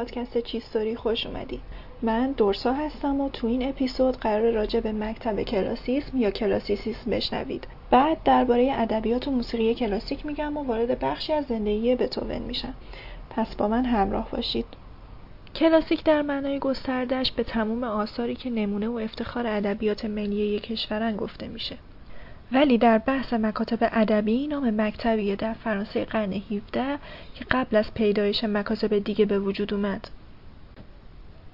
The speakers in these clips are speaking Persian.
پادکست چیستوری خوش اومدی. من دورسا هستم و تو این اپیزود قرار راجع به مکتب کلاسیسم یا کلاسیسیسم بشنوید. بعد درباره ادبیات و موسیقی کلاسیک میگم و وارد بخشی از زندگی بتوون میشم. پس با من همراه باشید. کلاسیک در معنای گستردهش به تموم آثاری که نمونه و افتخار ادبیات ملی یک کشورن گفته میشه. ولی در بحث مکاتب ادبی نام مکتبیه در فرانسه قرن 17 که قبل از پیدایش مکاتب دیگه به وجود اومد.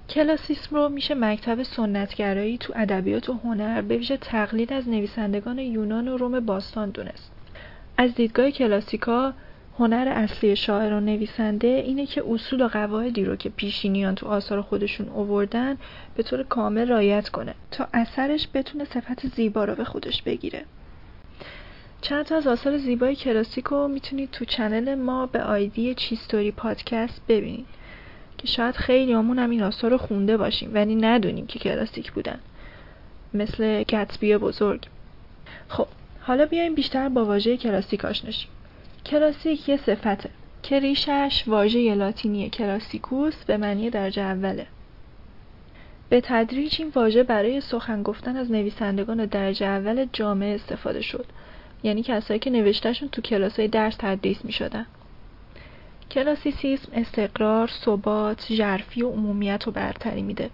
کلاسیسم رو میشه مکتب سنتگرایی تو ادبیات و هنر به ویژه تقلید از نویسندگان یونان و روم باستان دونست. از دیدگاه کلاسیکا هنر اصلی شاعر و نویسنده اینه که اصول و قواعدی رو که پیشینیان تو آثار خودشون اووردن به طور کامل رایت کنه تا اثرش بتونه صفت زیبا رو به خودش بگیره. چند تا از آثار زیبای کلاسیک رو می‌تونید تو چنل ما به آیدی چیستوری پادکست ببینید که شاید خیلی همون هم این آثار رو خونده باشیم ولی ندونیم که کلاسیک بودن. مثل گتسبی بزرگ. خب حالا بیایم بیشتر با واژه کلاسیک آشناشیم کلاسیک یه صفته. که ریشش واژه لاتینی کلاسیکوس به معنی درجه اوله. به تدریج این واژه برای سخن گفتن از نویسندگان درجه اول جامعه استفاده شد. یعنی کسایی که نوشتهشون تو کلاسای درس تدریس می شدن. کلاسیسیسم استقرار، ثبات، ژرفی و عمومیت رو برتری میده.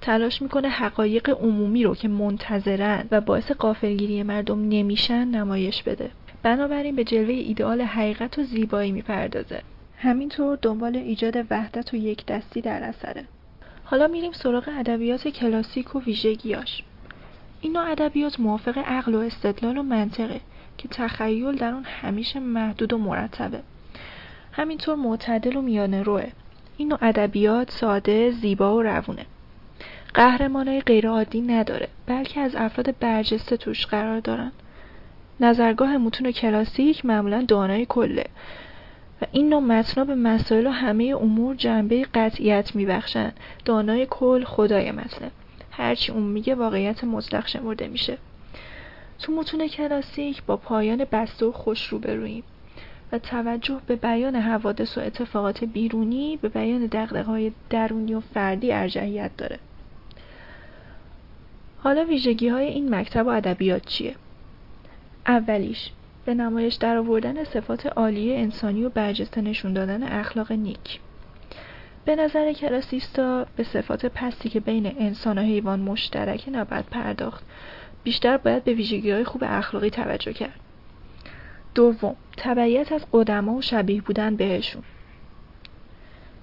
تلاش می‌کنه حقایق عمومی رو که منتظرن و باعث قافلگیری مردم نمیشن نمایش بده. بنابراین به جلوه ایدئال حقیقت و زیبایی می‌پردازه. همینطور دنبال ایجاد وحدت و یک دستی در اثره. حالا میریم سراغ ادبیات کلاسیک و ویژگیاش. این نوع ادبیات موافق عقل و استدلال و منطقه که تخیل در اون همیشه محدود و مرتبه. همینطور معتدل و میانه روه. این نوع ادبیات ساده زیبا و روونه. قهرمانای غیرعادی نداره بلکه از افراد برجسته توش قرار دارن. نظرگاه متون کلاسیک معمولا دانای کله. و این نوع متنا به مسائل و همه امور جنبه قطعیت میبخشن. دانای کل خدای متنه. هرچی اون میگه واقعیت مطلق شمرده میشه. تو متون کلاسیک با پایان بسته و خوش روبروییم و توجه به بیان حوادث و اتفاقات بیرونی به بیان دقدقه درونی و فردی ارجحیت داره. حالا ویژگی های این مکتب و ادبیات چیه؟ اولیش به نمایش در آوردن صفات عالی انسانی و برجسته نشون دادن اخلاق نیک. به نظر کلاسیستا به صفات پستی که بین انسان و حیوان مشترکه نباید پرداخت. بیشتر باید به ویژگی های خوب اخلاقی توجه کرد دوم تبعیت از قدما و شبیه بودن بهشون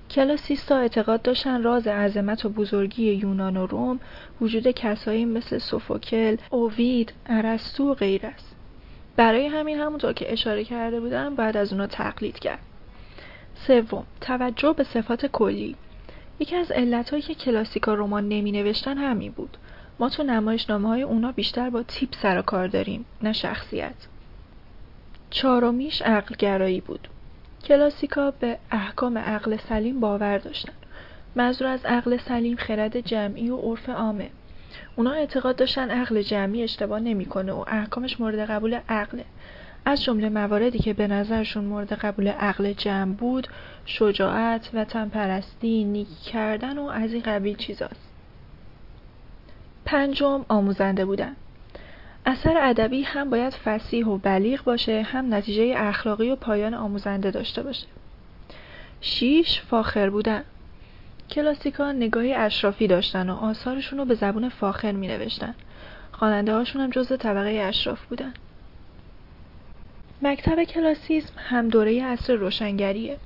کلاسیستا اعتقاد داشتن راز عظمت و بزرگی یونان و روم وجود کسایی مثل سوفوکل، اووید، ارسطو و غیر است. برای همین همونطور که اشاره کرده بودم بعد از اونا تقلید کرد. سوم توجه به صفات کلی یکی از علتهایی که کلاسیکا رمان نمی نوشتن همین بود ما تو نمایشنامه های اونا بیشتر با تیپ سر کار داریم نه شخصیت. چهارمیش عقلگرایی بود. کلاسیکا به احکام عقل سلیم باور داشتن. منظور از عقل سلیم خرد جمعی و عرف عامه. اونا اعتقاد داشتن عقل جمعی اشتباه نمی‌کنه و احکامش مورد قبول عقله. از جمله مواردی که به نظرشون مورد قبول عقل جمع بود شجاعت و تنپرستی نیکی کردن و از این قبیل چیزاست. پنجم آموزنده بودن. اثر ادبی هم باید فسیح و بلیغ باشه هم نتیجه اخلاقی و پایان آموزنده داشته باشه. شیش فاخر بودن. کلاسیکا نگاهی اشرافی داشتن و آثارشون رو به زبون فاخر می نوشتن خواننده هاشون هم جزء طبقه اشراف بودن. مکتب کلاسیسم هم دوره عصر روشنگریه.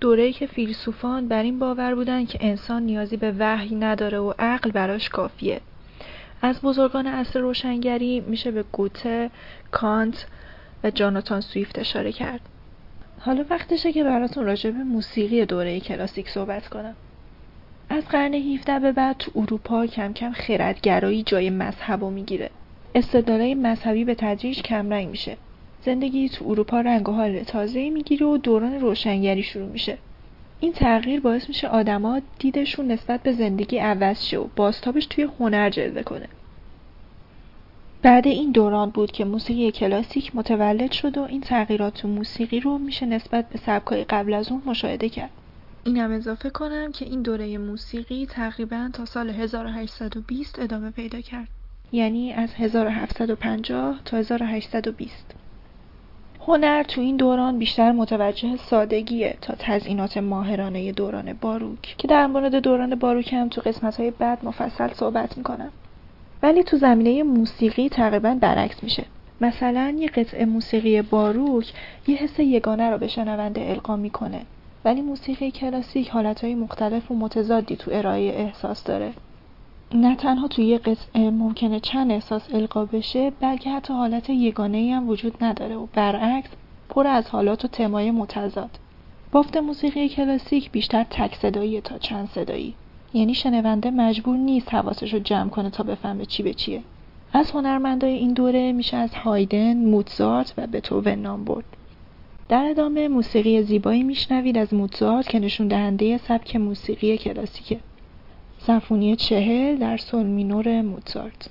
دوره‌ای که فیلسوفان بر این باور بودن که انسان نیازی به وحی نداره و عقل براش کافیه. از بزرگان عصر روشنگری میشه به گوته، کانت و جاناتان سویفت اشاره کرد. حالا وقتشه که براتون راجع به موسیقی دوره کلاسیک صحبت کنم. از قرن 17 به بعد تو اروپا کم کم خردگرایی جای مذهب رو می‌گیره. استدلالای مذهبی به تدریج کمرنگ میشه. زندگی تو اروپا رنگ و حال تازه‌ای می‌گیره و دوران روشنگری شروع میشه. این تغییر باعث میشه آدما دیدشون نسبت به زندگی عوض شه و بازتابش توی هنر جلوه کنه. بعد این دوران بود که موسیقی کلاسیک متولد شد و این تغییرات تو موسیقی رو میشه نسبت به سبکای قبل از اون مشاهده کرد. اینم اضافه کنم که این دوره موسیقی تقریبا تا سال 1820 ادامه پیدا کرد یعنی از 1750 تا 1820 هنر تو این دوران بیشتر متوجه سادگیه تا تزئینات ماهرانه دوران باروک که در مورد دوران باروک هم تو قسمت های بعد مفصل صحبت می‌کنم. ولی تو زمینه موسیقی تقریبا برعکس میشه. مثلا یه قطعه موسیقی باروک یه حس یگانه رو به شنونده القا می‌کنه. ولی موسیقی کلاسیک حالتهای مختلف و متضادی تو ارائه احساس داره. نه تنها توی یه قطعه ممکنه چند احساس القا بشه بلکه حتی حالت یگانه هم وجود نداره و برعکس پر از حالات و تمای متضاد. بافت موسیقی کلاسیک بیشتر تک صدایی تا چند صدایی. یعنی شنونده مجبور نیست حواسش رو جمع کنه تا بفهمه چی به چیه. از هنرمندای این دوره میشه از هایدن، موتزارت و بتوون نام برد. در ادامه موسیقی زیبایی میشنوید از موتزارت که نشون دهنده سبک موسیقی کلاسیکه. سمفونی چهل در سول مینور موتزارت.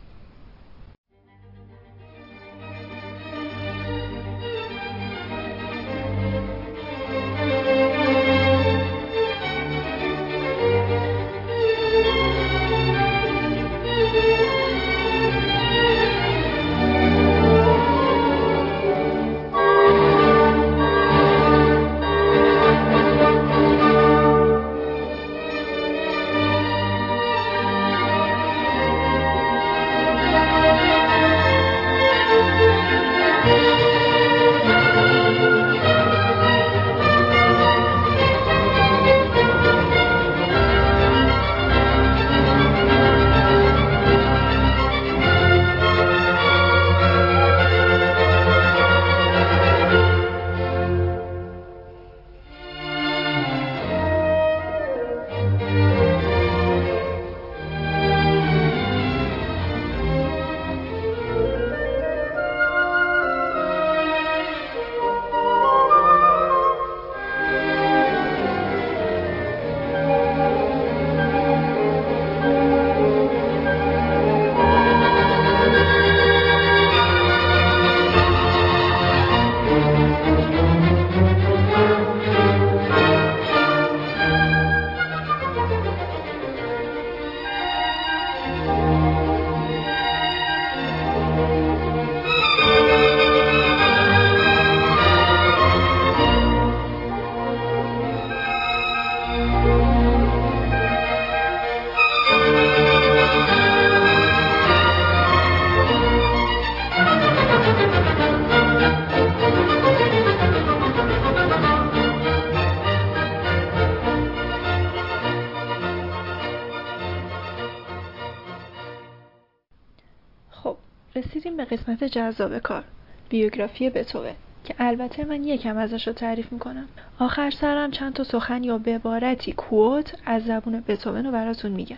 قسمت جذاب کار. بیوگرافی بتوون که البته من یکم ازش رو تعریف می‌کنم. آخر سرم چند تا سخن یا به عبارتی کووت از زبون بتوون رو براتون میگم.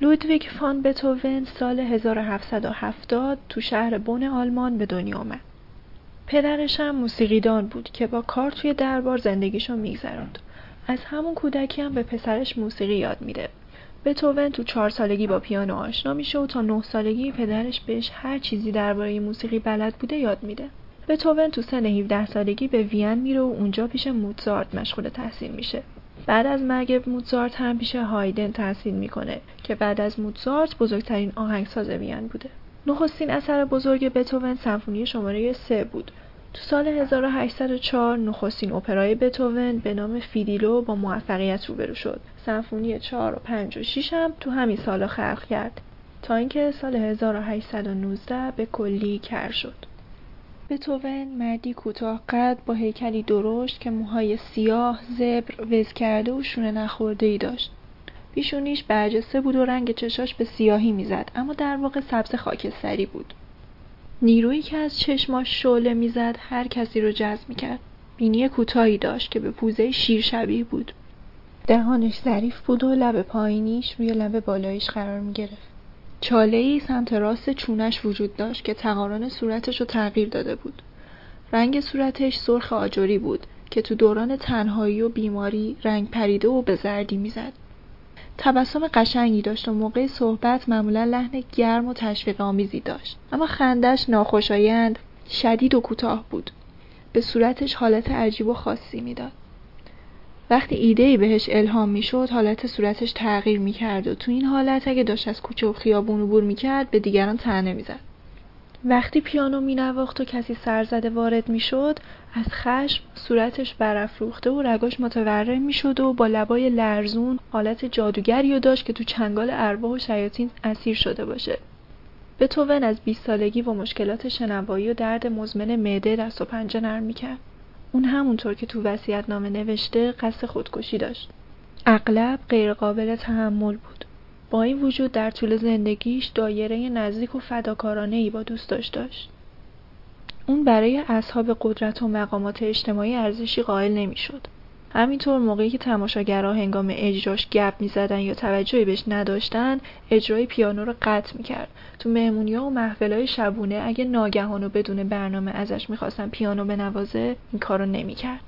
لودویگ فان بتوون سال 1770 تو شهر بون آلمان به دنیا آمد. پدرش هم موسیقیدان بود که با کار توی دربار زندگیشو میگذروند. از همون کودکی هم به پسرش موسیقی یاد میده. بتوون تو چهار سالگی با پیانو آشنا میشه و تا نه سالگی پدرش بهش هر چیزی درباره موسیقی بلد بوده یاد میده. بتوون تو سن 17 سالگی به وین میره و اونجا پیش موتزارت مشغول تحصیل میشه. بعد از مرگ موتزارت هم پیش هایدن تحصیل می‌کنه که بعد از موتزارت بزرگترین آهنگساز وین بوده. نخستین اثر بزرگ بتوون سمفونی شماره سه بود تو سال 1804 نخستین اپرای بتوون به نام فیدیلو با موفقیت روبرو شد. سمفونی 4 و 5 و 6 هم تو همین سالا خلق کرد تا اینکه سال 1819 به کلی کر شد. بتوون مردی کوتاه قد با هیکلی درشت که موهای سیاه، زبر، وز کرده و شونه نخورده ای داشت. پیشونیش برجسته بود و رنگ چشاش به سیاهی می‌زد اما در واقع سبز خاکستری بود. نیرویی که از چشماش شعله می‌زد هر کسی رو جذب می‌کرد بینی کوتاهی داشت که به پوزه شیر شبیه بود دهانش ظریف بود و لب پایینیش روی لب بالاییش قرار می‌گرفت. چاله ای سمت راست چونش وجود داشت که تقارن صورتش رو تغییر داده بود. رنگ صورتش سرخ آجوری بود که تو دوران تنهایی و بیماری رنگ پریده و به زردی می‌زد. تبسم قشنگی داشت و موقع صحبت معمولا لحن گرم و تشویق آمیزی داشت. اما خندش ناخوشایند شدید و کوتاه بود. به صورتش حالت عجیب و خاصی می‌داد. وقتی ایده ای بهش الهام می‌شد حالت صورتش تغییر می‌کرد و تو این حالت اگه داشت از کوچه و خیابون عبور می‌کرد به دیگران طعنه می‌زد. وقتی پیانو مینواخت و کسی سرزده وارد می‌شد از خشم صورتش برافروخته و رگاش متورم می‌شد و با لبای لرزون حالت جادوگری و داشت که تو چنگال ارواح و شیاطین اسیر شده باشه. بتوون از 20 سالگی با مشکلات شنوایی و درد مزمن معده دست و پنجه نرم می‌کرد. اون همونطور که تو وصیت نامه نوشته قصد خودکشی داشت. اغلب غیرقابل تحمل بود. با این وجود در طول زندگیش دایره نزدیک و فداکارانه ای با دوستاش داشت. اون برای اصحاب قدرت و مقامات اجتماعی ارزشی قائل نمی‌شد. همینطور موقعی که تماشاگرها هنگام اجراش گپ می‌زدن یا توجهی بهش نداشتن اجرای پیانو رو قطع می‌کرد. تو مهمونیا و محفلهای شبونه اگه ناگهان و بدون برنامه ازش می‌خواستن پیانو بنوازه این کارو نمی‌کرد.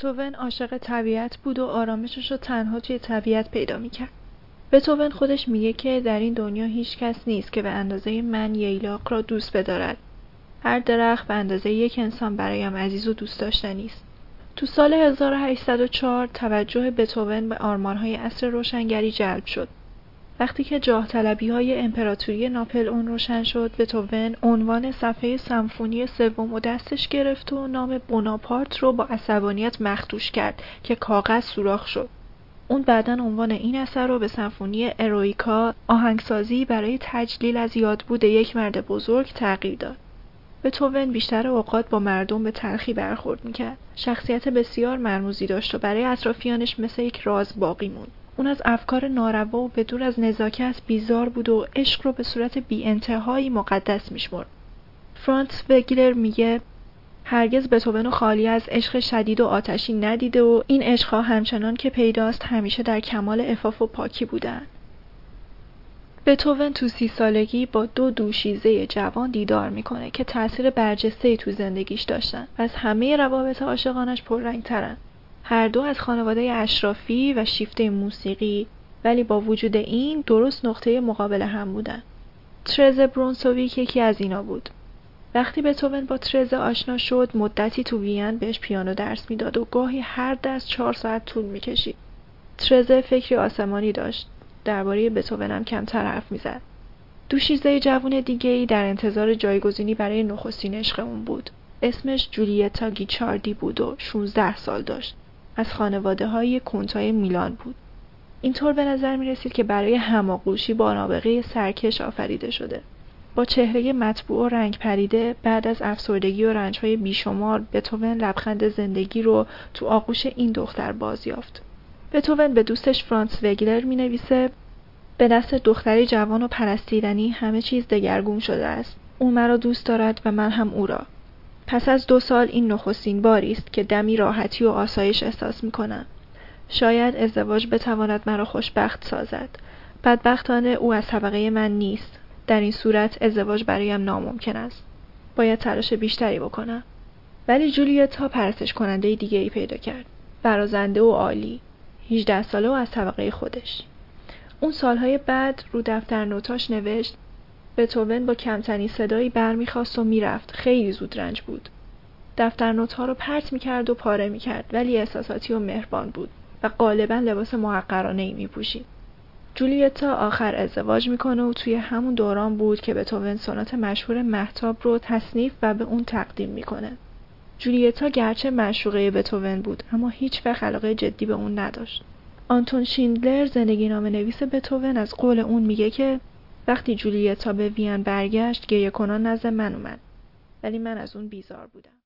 بتوون عاشق طبیعت بود و آرامشش رو تنها توی طبیعت پیدا می‌کرد. بتوون خودش میگه که در این دنیا هیچ کس نیست که به اندازه من ییلاق را دوست بدارد. هر درخت به اندازه یک انسان برایم عزیز و دوست داشتنی است. تو سال 1804 توجه بتوون به آرمانهای عصر روشنگری جلب شد. وقتی که جاه طلبی های امپراتوری ناپل اون روشن شد بتوون عنوان صفحه سمفونی سوم و دستش گرفت و نام بوناپارت رو با عصبانیت مختوش کرد که کاغذ سوراخ شد. اون بعدا عنوان این اثر رو به سمفونی ارویکا آهنگسازی برای تجلیل از یادبود یک مرد بزرگ تغییر داد. بتوون بیشتر اوقات با مردم به تلخی برخورد می‌کرد. شخصیت بسیار مرموزی داشت و برای اطرافیانش مثل یک راز باقی موند. اون از افکار ناروا و به دور از نزاکت بیزار بود و عشق رو به صورت بی انتهایی مقدس میشمرد. فرانت وگلر میگه هرگز بتوون خالی از عشق شدید و آتشی ندیده و این عشقها همچنان که پیداست همیشه در کمال افاف و پاکی بودن. بتوون تو سی سالگی با دو دوشیزه جوان دیدار می‌کنه که تاثیر برجسته تو زندگیش داشتن و از همه روابط عاشقانش پررنگترن. هر دو از خانواده اشرافی و شیفته موسیقی ولی با وجود این درست نقطه مقابل هم بودن. ترزه برونسویک یکی از اینا بود. وقتی بتوون با ترزه آشنا شد مدتی تو وین بهش پیانو درس می‌داد و گاهی هر دست چهار ساعت طول می‌کشید. ترزه فکری آسمانی داشت. درباره هم کمتر حرف می‌زد. دوشیزه جوون دیگه ای در انتظار جایگزینی برای نخستین عشق اون بود. اسمش جولیتا گیچاردی بود و 16 سال داشت. از خانواده های کنتای میلان بود. اینطور به نظر می رسید که برای هماغوشی با نابغه سرکش آفریده شده. با چهره مطبوع و رنگ پریده بعد از افسردگی و رنجهای بیشمار بتوون لبخند زندگی رو تو آغوش این دختر باز یافت. بتوون به دوستش فرانس وگلر می نویسه به دست دختری جوان و پرستیدنی همه چیز دگرگون شده است. او مرا دوست دارد و من هم او را. پس از دو سال این نخستین باری است که دمی راحتی و آسایش احساس می کنم. شاید ازدواج بتواند مرا خوشبخت سازد. بدبختانه او از طبقه من نیست. در این صورت ازدواج برایم ناممکن است. باید تلاش بیشتری بکنم. ولی جولیتا پرستش کننده دیگه ای پیدا کرد. برازنده و عالی. 18 ساله و از طبقه خودش. اون سالهای بعد رو دفتر نوتاش نوشت بتوون با کمترین صدایی برمیخواست و می‌رفت. خیلی زود رنج بود. دفتر نوت ها رو پرت می‌کرد و پاره می‌کرد ولی احساساتی و مهربان بود و غالبا لباس محقرانه ای میپوشید. جولیتا آخر ازدواج می‌کنه و توی همون دوران بود که بتوون سونات مشهور محتاب رو تصنیف و به اون تقدیم می‌کنه. جولیتا گرچه معشوقه بتوون بود اما هیچ وقت علاقه جدی به اون نداشت. آنتون شیندلر زندگی نامه نویس بتوون از قول اون میگه که وقتی جولیتا به وین برگشت گریه کنان نزد من اومد. ولی من از اون بیزار بودم.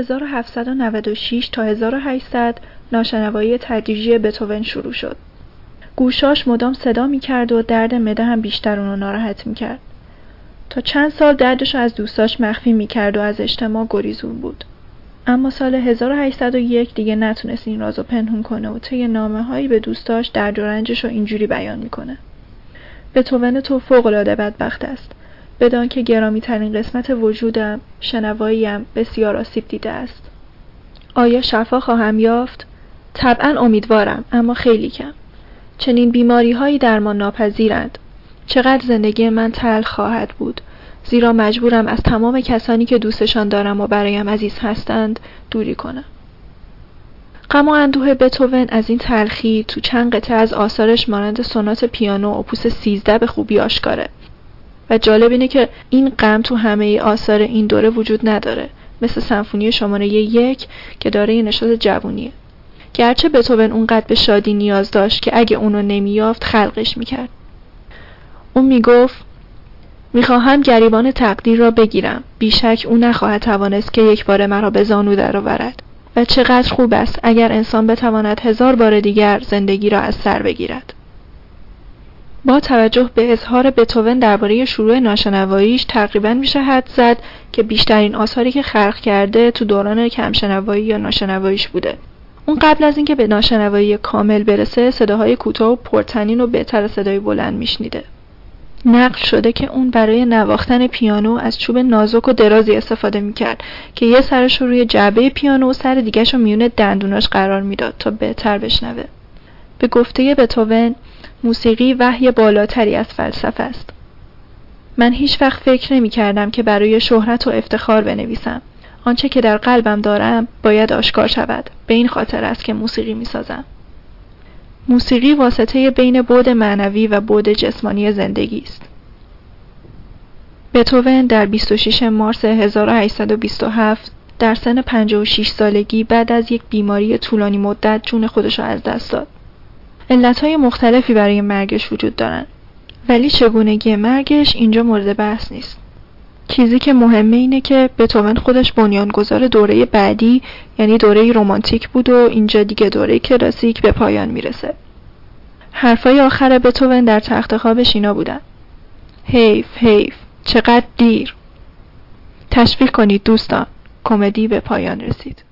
1796 تا 1800 ناشنوایی تدریجی بتوون شروع شد. گوشاش مدام صدا می کرد و درد مده هم بیشتر اونو ناراحت می کرد. تا چند سال دردش از دوستاش مخفی می کرد و از اجتماع گریزون بود. اما سال 1801 دیگه نتونست این رازو پنهون کنه و طی نامه هایی به دوستاش درد و رنجش رو اینجوری بیان می‌کنه. بتوون تو فوق العاده بدبخت است. بدان که گرامی ترین قسمت وجودم شنواییم بسیار آسیب دیده است. آیا شفا خواهم یافت؟ طبعا امیدوارم اما خیلی کم. چنین بیماری هایی درمان ناپذیرند. چقدر زندگی من تل خواهد بود. زیرا مجبورم از تمام کسانی که دوستشان دارم و برایم عزیز هستند دوری کنم. غم و اندوه بتوون از این تلخی تو چند قطعه از آثارش مانند سونات پیانو اپوس 13 به خوبی آشکاره. و جالب اینه که این غم تو همه آثار این دوره وجود نداره. مثل سمفونی شماره یک که داره یه نشاط جوونیه. گرچه بتوون اونقدر به شادی نیاز داشت که اگه اونو نمیافت خلقش می‌کرد. اون می‌گفت می‌خواهم گریبان تقدیر را بگیرم. بیشک او نخواهد توانست که یک بار مرا به زانو درآورد. و چقدر خوب است اگر انسان بتواند هزار بار دیگر زندگی را از سر بگیرد. با توجه به اظهار بتوون درباره شروع ناشنواییش تقریبا میشه حد زد که بیشترین آثاری که خلق کرده تو دوران کمشنوایی یا ناشنواییش بوده. اون قبل از اینکه به ناشنوایی کامل برسه صداهای کوتاه و پرتنین و بهتر صدای بلند میشنیده. نقل شده که اون برای نواختن پیانو از چوب نازک و درازی استفاده می‌کرد که یه سرش رو روی جعبه پیانو و سر دیگهش رو میون دندوناش قرار می‌داد تا بهتر بشنوه. به گفته بتوون موسیقی وحی بالاتری از فلسفه است. من هیچ وقت فکر نمی کردم که برای شهرت و افتخار بنویسم. آنچه که در قلبم دارم باید آشکار شود. به این خاطر است که موسیقی می سازم. موسیقی واسطه بین بود معنوی و بود جسمانی زندگی است. بتوون در 26 مارس 1827 در سن 56 سالگی بعد از یک بیماری طولانی مدت جون خودش را از دست داد. علتهای مختلفی برای مرگش وجود دارن. ولی چگونگی مرگش اینجا مورد بحث نیست. چیزی که مهمه اینه که بتوون خودش بنیانگذار دوره بعدی یعنی دوره رومانتیک بود و اینجا دیگه دوره کلاسیک به پایان می‌رسه. حرفای آخر بتوون در تخت خوابش اینا بودن. حیف حیف چقدر دیر. تشویق کنید دوستان. کمدی به پایان رسید.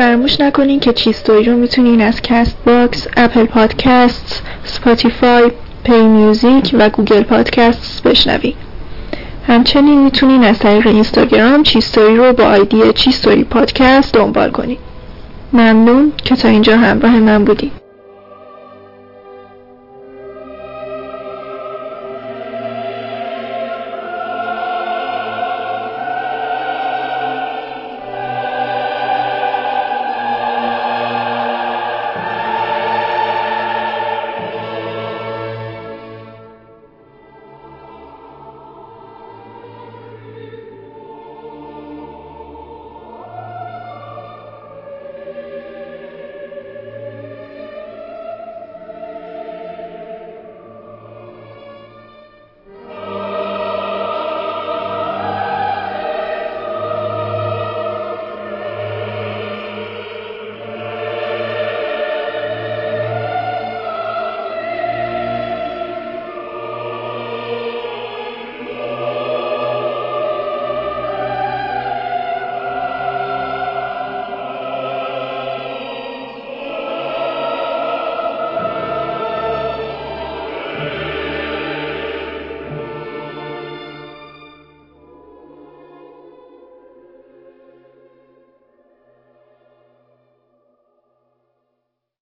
فراموش نکنین که چیستوری رو می‌تونین از Castbox، Apple Podcast، Spotify، پی میوزیک و Google Podcast بشنوین. همچنین می‌تونین از طریق اینستاگرام چیستوری رو با آیدی چیستوری پادکست دنبال کنین. ممنون که تا اینجا همراه من بودین.